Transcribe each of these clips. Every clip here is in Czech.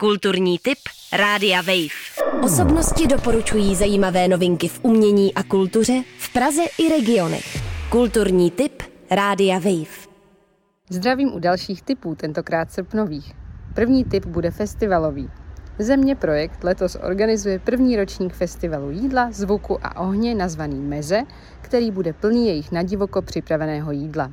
Kulturní tip Rádia Wave. Osobnosti doporučují zajímavé novinky v umění a kultuře v Praze i regionech. Kulturní tip Rádia Wave. Zdravím u dalších typů, tentokrát srpnových. První typ bude festivalový. Země projekt letos organizuje první ročník festivalu jídla, zvuku a ohně nazvaný Meze, který bude plný jejich nadivoko připraveného jídla.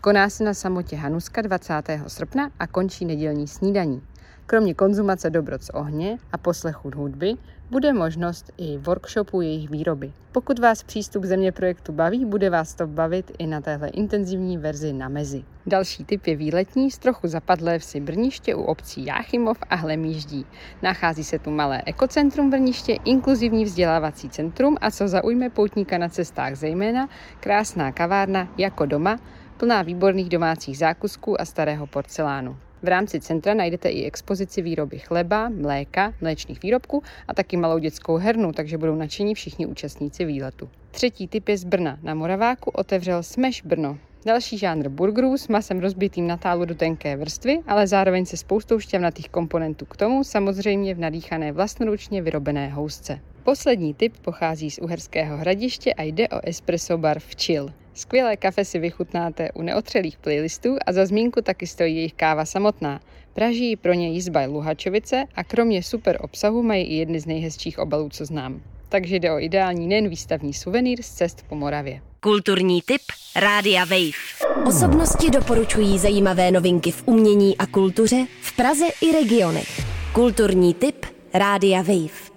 Koná se na samotě Hanuska 20. srpna a končí nedělní snídaní. Kromě konzumace dobrot z ohně a poslechu hudby bude možnost i workshopu jejich výroby. Pokud vás přístup země projektu baví, bude vás to bavit i na téhle intenzivní verzi na mezi. Další typ je výletní z trochu zapadlé vsi Brniště u obcí Jáchymov a Hlemíždí. Nachází se tu malé ekocentrum Brniště, inkluzivní vzdělávací centrum a co zaujme poutníka na cestách zejména, krásná kavárna jako doma, plná výborných domácích zákusků a starého porcelánu. V rámci centra najdete i expozici výroby chleba, mléka, mléčných výrobků a taky malou dětskou hernu, takže budou nadšení všichni účastníci výletu. Třetí typ je z Brna. Na Moraváku otevřel Smash Brno. Další žánr burgerů s masem rozbitým na tálu do tenké vrstvy, ale zároveň se spoustou šťavnatých komponentů k tomu, samozřejmě v nadýchané vlastnoručně vyrobené housce. Poslední typ pochází z Uherského hradiště a jde o espresso bar v Chill. Skvělé kafe si vychutnáte u neotřelých playlistů a za zmínku taky stojí jejich káva samotná. Praží pro ně Jizba Luhačovice a kromě super obsahu mají i jedny z nejhezčích obalů, co znám. Takže jde o ideální nejen výstavní suvenýr z cest po Moravě. Kulturní tip Rádia Wave. Osobnosti doporučují zajímavé novinky v umění a kultuře v Praze i regionech. Kulturní tip Rádia Wave.